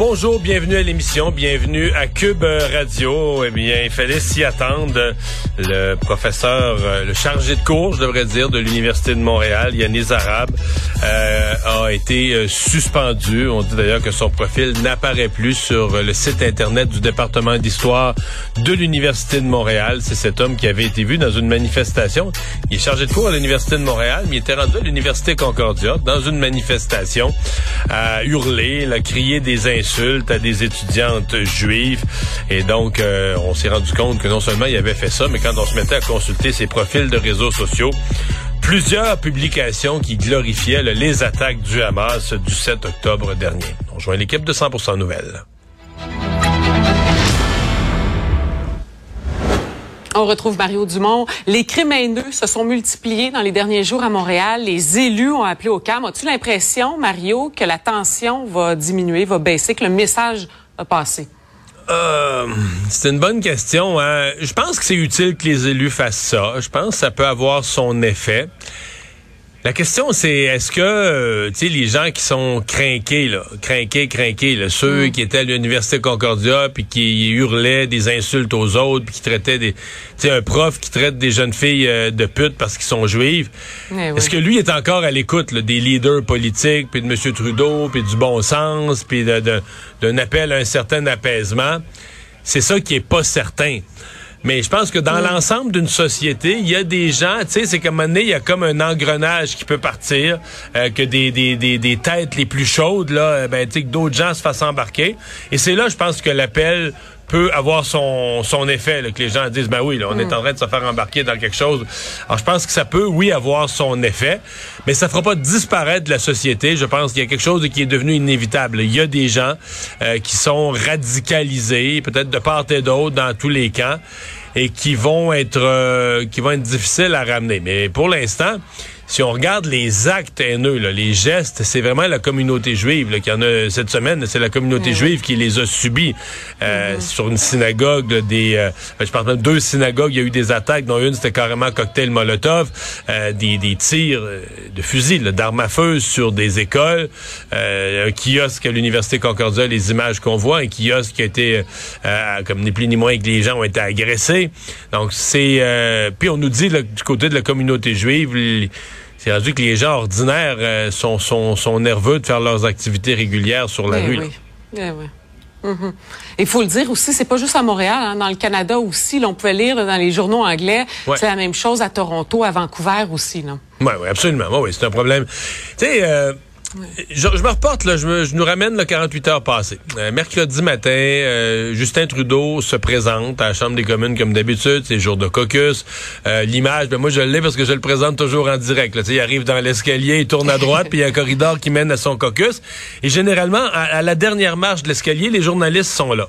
Bonjour, bienvenue à l'émission, bienvenue à Cube Radio. Eh bien, il fallait s'y attendre. Le professeur, euh, le chargé de cours, je devrais dire, de l'Université de Montréal, Yanis Arabe, euh, a été euh, suspendu. On dit d'ailleurs que son profil n'apparaît plus sur le site Internet du département d'histoire de l'Université de Montréal. C'est cet homme qui avait été vu dans une manifestation. Il est chargé de cours à l'Université de Montréal, mais il était rendu à l'Université Concordia dans une manifestation à hurler, à crier des insultes à des étudiantes juives. Et donc, euh, on s'est rendu compte que non seulement il avait fait ça, mais quand on se mettait à consulter ses profils de réseaux sociaux, plusieurs publications qui glorifiaient les attaques du Hamas du 7 octobre dernier. On rejoint l'équipe de 100% Nouvelles. On retrouve Mario Dumont. Les crimes haineux se sont multipliés dans les derniers jours à Montréal. Les élus ont appelé au calme. As-tu l'impression, Mario, que la tension va diminuer, va baisser, que le message a passé? Euh, c'est une bonne question. Hein. Je pense que c'est utile que les élus fassent ça. Je pense que ça peut avoir son effet. La question, c'est est-ce que euh, tu sais les gens qui sont craqués, là, craqués, craqués, là, ceux mm. qui étaient à l'université Concordia puis qui hurlaient des insultes aux autres puis qui traitaient des, tu sais un prof qui traite des jeunes filles euh, de putes parce qu'ils sont juives. Eh est-ce que lui est encore à l'écoute des leaders politiques puis de M. Trudeau puis du bon sens puis d'un appel à un certain apaisement? C'est ça qui est pas certain. Mais je pense que dans l'ensemble d'une société, il y a des gens, tu sais, c'est comme un moment il y a comme un engrenage qui peut partir, euh, que des, des, des, des, têtes les plus chaudes, là, euh, ben, tu sais, que d'autres gens se fassent embarquer. Et c'est là, je pense que l'appel peut avoir son, son effet, là, que les gens disent, ben oui, là, on est mm. en train de se faire embarquer dans quelque chose. Alors, je pense que ça peut, oui, avoir son effet, mais ça fera pas disparaître de la société. Je pense qu'il y a quelque chose qui est devenu inévitable. Il y a des gens euh, qui sont radicalisés, peut-être de part et d'autre, dans tous les camps, et qui vont être, euh, qui vont être difficiles à ramener. Mais pour l'instant, si on regarde les actes haineux, les gestes, c'est vraiment la communauté juive là, qui en a cette semaine. C'est la communauté juive qui les a subis euh, mm-hmm. sur une synagogue. des, euh, je parle de deux synagogues, il y a eu des attaques, dont une c'était carrément cocktail Molotov, euh, des, des tirs de fusils, d'armes à feu sur des écoles, un kiosque à l'université Concordia, les images qu'on voit, un kiosque qui a été, comme ni plus ni moins que les gens ont été agressés. Donc c'est, puis on nous dit du côté de la communauté juive c'est rendu que les gens ordinaires euh, sont, sont, sont, nerveux de faire leurs activités régulières sur la eh rue. Oui. Eh oui. Mhm. Il faut le dire aussi, c'est pas juste à Montréal, hein, dans le Canada aussi. L'on pouvait lire dans les journaux anglais. C'est la même chose à Toronto, à Vancouver aussi. Oui, oui, absolument. Oui, c'est un problème. Tu sais, euh, je, me reporte, là, je, me, je nous ramène le 48 heures passées. Euh, mercredi matin, euh, Justin Trudeau se présente à la Chambre des communes comme d'habitude, c'est jour de caucus. Euh, l'image, ben moi je l'ai parce que je le présente toujours en direct. Là. Il arrive dans l'escalier, il tourne à droite, puis il y a un corridor qui mène à son caucus. Et généralement, à, la dernière marche de l'escalier, les journalistes sont là.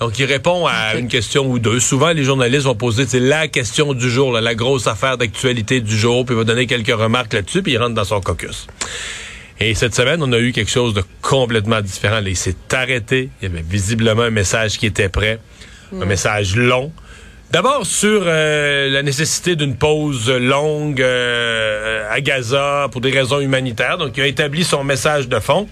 Donc, il répond à une question ou deux. Souvent, les journalistes vont poser la question du jour, la grosse affaire d'actualité du jour, puis il va donner quelques remarques là-dessus, puis il rentre dans son caucus. Et cette semaine, on a eu quelque chose de complètement différent. il s'est arrêté. Il y avait visiblement un message qui était prêt. Un message long. D'abord sur euh, la nécessité d'une pause longue euh, à Gaza pour des raisons humanitaires. Donc, il a établi son message de fond.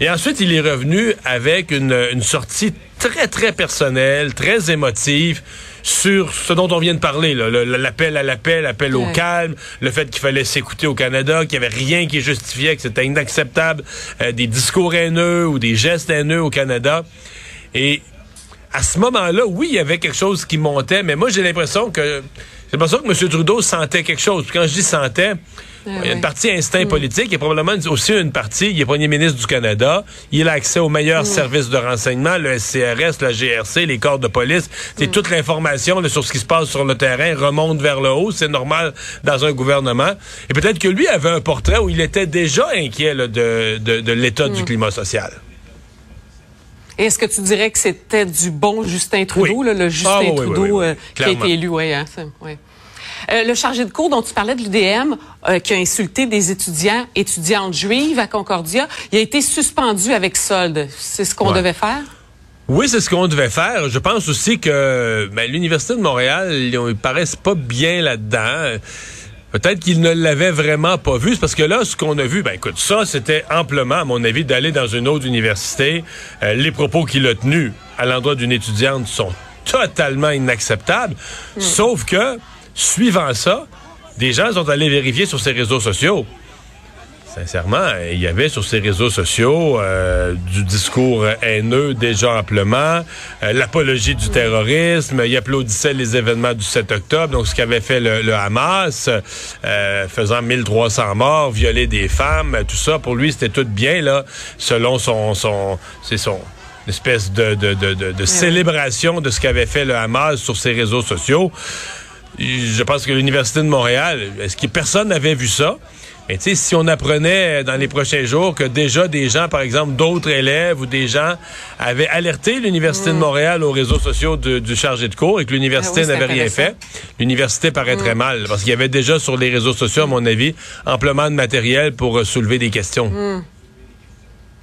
Et ensuite, il est revenu avec une, une sortie très, très personnelle, très émotive sur ce dont on vient de parler, l'appel à l'appel, l'appel au calme, le fait qu'il fallait s'écouter au Canada, qu'il n'y avait rien qui justifiait, que c'était inacceptable, euh, des discours haineux ou des gestes haineux au Canada. Et à ce moment-là, oui, il y avait quelque chose qui montait, mais moi j'ai l'impression que c'est pas ça que M. Trudeau sentait quelque chose. quand je dis sentait, il y a une partie instinct mm. politique. Il y a probablement aussi une partie, il est premier ministre du Canada. Il a accès aux meilleurs mm. services de renseignement, le SCRS, la GRC, les corps de police. C'est mm. toute l'information sur ce qui se passe sur le terrain remonte vers le haut. C'est normal dans un gouvernement. Et peut-être que lui avait un portrait où il était déjà inquiet de, de, l'état du climat social. Est-ce que tu dirais que c'était du bon Justin Trudeau, le Justin ah, Trudeau euh, qui a été élu? Oui, hein, euh, le chargé de cours dont tu parlais de l'UDM, euh, qui a insulté des étudiants, étudiantes juives à Concordia, il a été suspendu avec solde. C'est ce qu'on devait faire? Oui, c'est ce qu'on devait faire. Je pense aussi que ben, l'Université de Montréal, ils paraissent pas bien là-dedans. Peut-être qu'il ne l'avait vraiment pas vu. parce que là, ce qu'on a vu, ben écoute, ça, c'était amplement, à mon avis, d'aller dans une autre université. Euh, les propos qu'il a tenus à l'endroit d'une étudiante sont totalement inacceptables. Hmm. Sauf que, suivant ça, des gens sont allés vérifier sur ses réseaux sociaux. Sincèrement, il y avait sur ces réseaux sociaux euh, du discours haineux déjà amplement, euh, l'apologie du terrorisme, il applaudissait les événements du 7 octobre, donc ce qu'avait fait le, Hamas, euh, faisant 1300 morts, violer des femmes, tout ça, pour lui, c'était tout bien, là, selon son... son c'est son espèce de, de, de, de célébration de ce qu'avait fait le Hamas sur ses réseaux sociaux. Je pense que l'Université de Montréal, est-ce que personne n'avait vu ça? Mais tu sais, si on apprenait dans les prochains jours que déjà des gens, par exemple, d'autres élèves ou des gens avaient alerté l'Université de mm. Montréal aux réseaux sociaux du chargé de cours et que l'université ah n'avait rien fait, l'université paraîtrait mm. mal. Parce qu'il y avait déjà sur les réseaux sociaux, à mon avis, amplement de matériel pour euh, soulever des questions. Mm.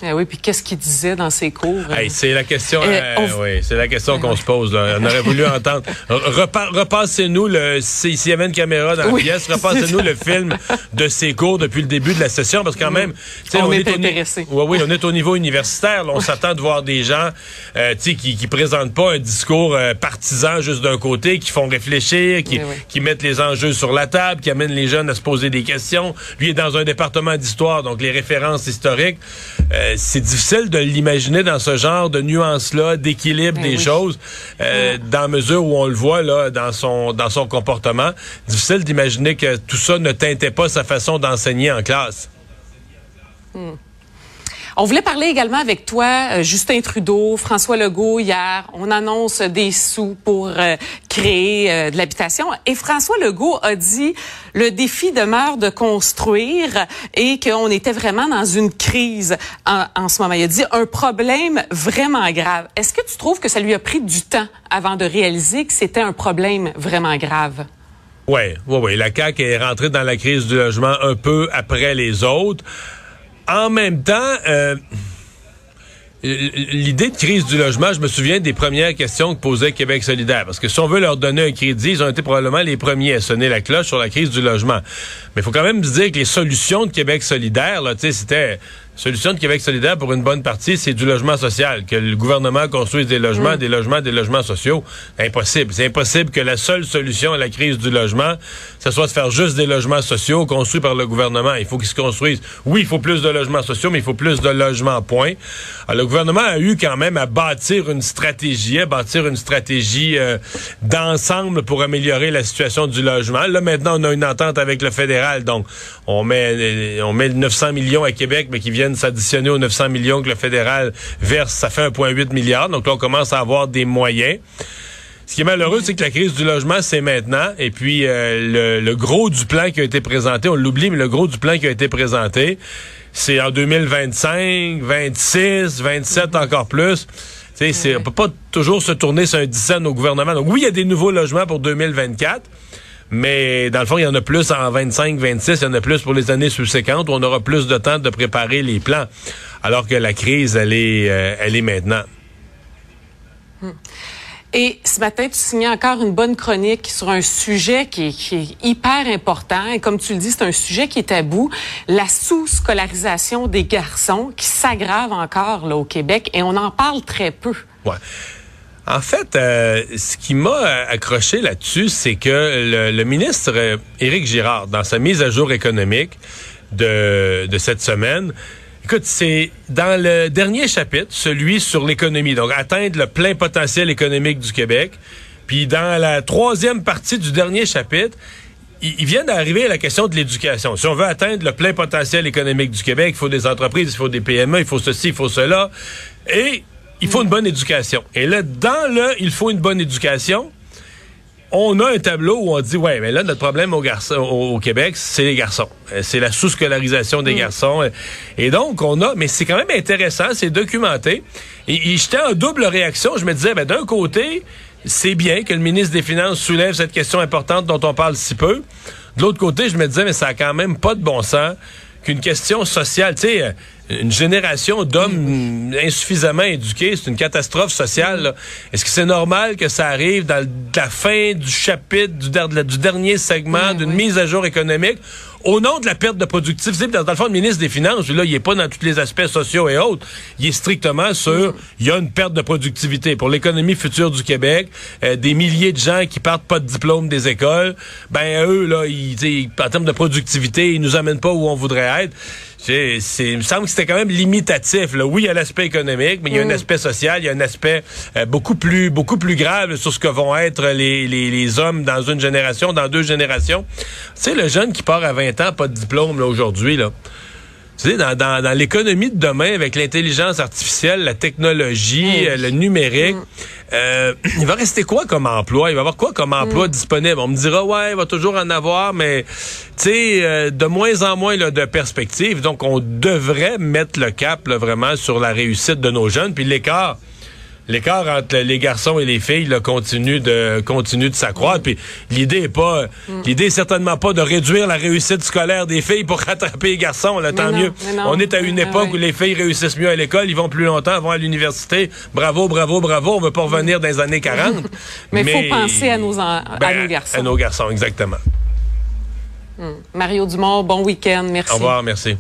Eh oui, puis qu'est-ce qu'il disait dans ses cours? c'est la question, euh, oui, c'est la question qu'on se pose. Là. On aurait voulu entendre. repassez-nous le s'il y avait une caméra dans la pièce, repassez-nous le film de ses cours depuis le début de la session, parce que quand même, on, on, est, intéressé. Oui, oui, on est au niveau universitaire. on s'attend de voir des gens, euh, qui qui présentent pas un discours euh, partisan juste d'un côté, qui font réfléchir, qui, qui mettent les enjeux sur la table, qui amènent les jeunes à se poser des questions. Lui est dans un département d'histoire, donc les références historiques. Euh, euh, c'est difficile de l'imaginer dans ce genre de nuances-là, d'équilibre ben des choses, euh, dans la mesure où on le voit là dans son dans son comportement. Difficile d'imaginer que tout ça ne teintait pas sa façon d'enseigner en classe. Hmm. On voulait parler également avec toi, euh, Justin Trudeau, François Legault hier. On annonce des sous pour euh, créer euh, de l'habitation. Et François Legault a dit le défi demeure de construire et qu'on était vraiment dans une crise en, en, ce moment. Il a dit un problème vraiment grave. Est-ce que tu trouves que ça lui a pris du temps avant de réaliser que c'était un problème vraiment grave? Oui, oui, oui. La CAQ est rentrée dans la crise du logement un peu après les autres en même temps, euh, l'idée de crise du logement, je me souviens des premières questions que posait Québec solidaire. Parce que si on veut leur donner un crédit, ils ont été probablement les premiers à sonner la cloche sur la crise du logement. Mais il faut quand même se dire que les solutions de Québec solidaire, là, c'était solution de Québec solidaire pour une bonne partie, c'est du logement social. Que le gouvernement construise des logements, mm. des logements, des logements sociaux. Impossible. C'est impossible que la seule solution à la crise du logement, ce soit de faire juste des logements sociaux construits par le gouvernement. Il faut qu'ils se construisent. Oui, il faut plus de logements sociaux, mais il faut plus de logements, point. Alors, le gouvernement a eu quand même à bâtir une stratégie, à bâtir une stratégie euh, d'ensemble pour améliorer la situation du logement. Là, maintenant, on a une entente avec le fédéral, donc on met, on met 900 millions à Québec, mais qui viennent s'additionner aux 900 millions que le fédéral verse, ça fait 1,8 milliard. Donc là, on commence à avoir des moyens. Ce qui est malheureux, c'est que la crise du logement, c'est maintenant. Et puis, euh, le, gros du plan qui a été présenté, on l'oublie, mais le gros du plan qui a été présenté, c'est en 2025, 26, 27 encore plus. Tu sais, on peut pas toujours se tourner sur un dixaine au gouvernement. Donc oui, il y a des nouveaux logements pour 2024. Mais dans le fond, il y en a plus en 25, 26, il y en a plus pour les années subséquentes où on aura plus de temps de préparer les plans. Alors que la crise, elle est, euh, elle est maintenant. Hmm. Et ce matin, tu signais encore une bonne chronique sur un sujet qui est, hyper important. Et comme tu le dis, c'est un sujet qui est tabou. La sous-scolarisation des garçons qui s'aggrave encore là, au Québec et on en parle très peu. Ouais. En fait, euh, ce qui m'a accroché là-dessus, c'est que le, ministre euh, Éric Girard, dans sa mise à jour économique de, de cette semaine, écoute, c'est dans le dernier chapitre, celui sur l'économie, donc atteindre le plein potentiel économique du Québec. Puis dans la troisième partie du dernier chapitre, il vient d'arriver à la question de l'éducation. Si on veut atteindre le plein potentiel économique du Québec, il faut des entreprises, il faut des PME, il faut ceci, il faut cela. Et il faut une bonne éducation. Et là, dans le il faut une bonne éducation, on a un tableau où on dit ouais mais là notre problème au, garçon, au, Québec c'est les garçons. Euh, c'est la sous-scolarisation des mm. garçons. Et donc on a mais c'est quand même intéressant c'est documenté. Et, j'étais en double réaction. Je me disais ben d'un côté c'est bien que le ministre des Finances soulève cette question importante dont on parle si peu. De l'autre côté je me disais mais ça a quand même pas de bon sens qu'une question sociale tu sais une génération d'hommes insuffisamment éduqués, c'est une catastrophe sociale. Est-ce que c'est normal que ça arrive dans la fin du chapitre, du, du dernier segment, d'une mise à jour économique, au nom de la perte de productivité? Dans, le fond, le ministre des Finances, là, il est pas dans tous les aspects sociaux et autres. Il est strictement sur, il y a une perte de productivité pour l'économie future du Québec, euh, des milliers de gens qui partent pas de diplôme des écoles. Ben, eux, là, ils, en termes de productivité, ils nous amènent pas où on voudrait être. C'est, il me semble que c'était quand même limitatif. Là. Oui, il y a l'aspect économique, mais il y a un mm. aspect social, il y a un aspect euh, beaucoup plus beaucoup plus grave sur ce que vont être les, les, les, hommes dans une génération, dans deux générations. Tu sais, le jeune qui part à 20 ans, pas de diplôme là, aujourd'hui, là. Tu sais, dans, dans, dans l'économie de demain, avec l'intelligence artificielle, la technologie, euh, le numérique, euh, il va rester quoi comme emploi? Il va y avoir quoi comme emploi mm. disponible? On me dira, ouais, il va toujours en avoir, mais tu sais, euh, de moins en moins là, de perspectives. Donc, on devrait mettre le cap là, vraiment sur la réussite de nos jeunes. Puis l'écart l'écart entre les garçons et les filles là, continue de continue de s'accroître. Puis l'idée est pas mm. l'idée est certainement pas de réduire la réussite scolaire des filles pour rattraper les garçons. Là, tant mieux. On est à une époque où les filles réussissent mieux à l'école, ils vont plus longtemps, vont à l'université. Bravo, bravo, bravo. On veut pas revenir dans les années 40. mais il faut penser à nos, ben, nos garçons. À nos garçons, exactement. Mm. Mario Dumont, bon week-end. Merci. Au revoir, merci.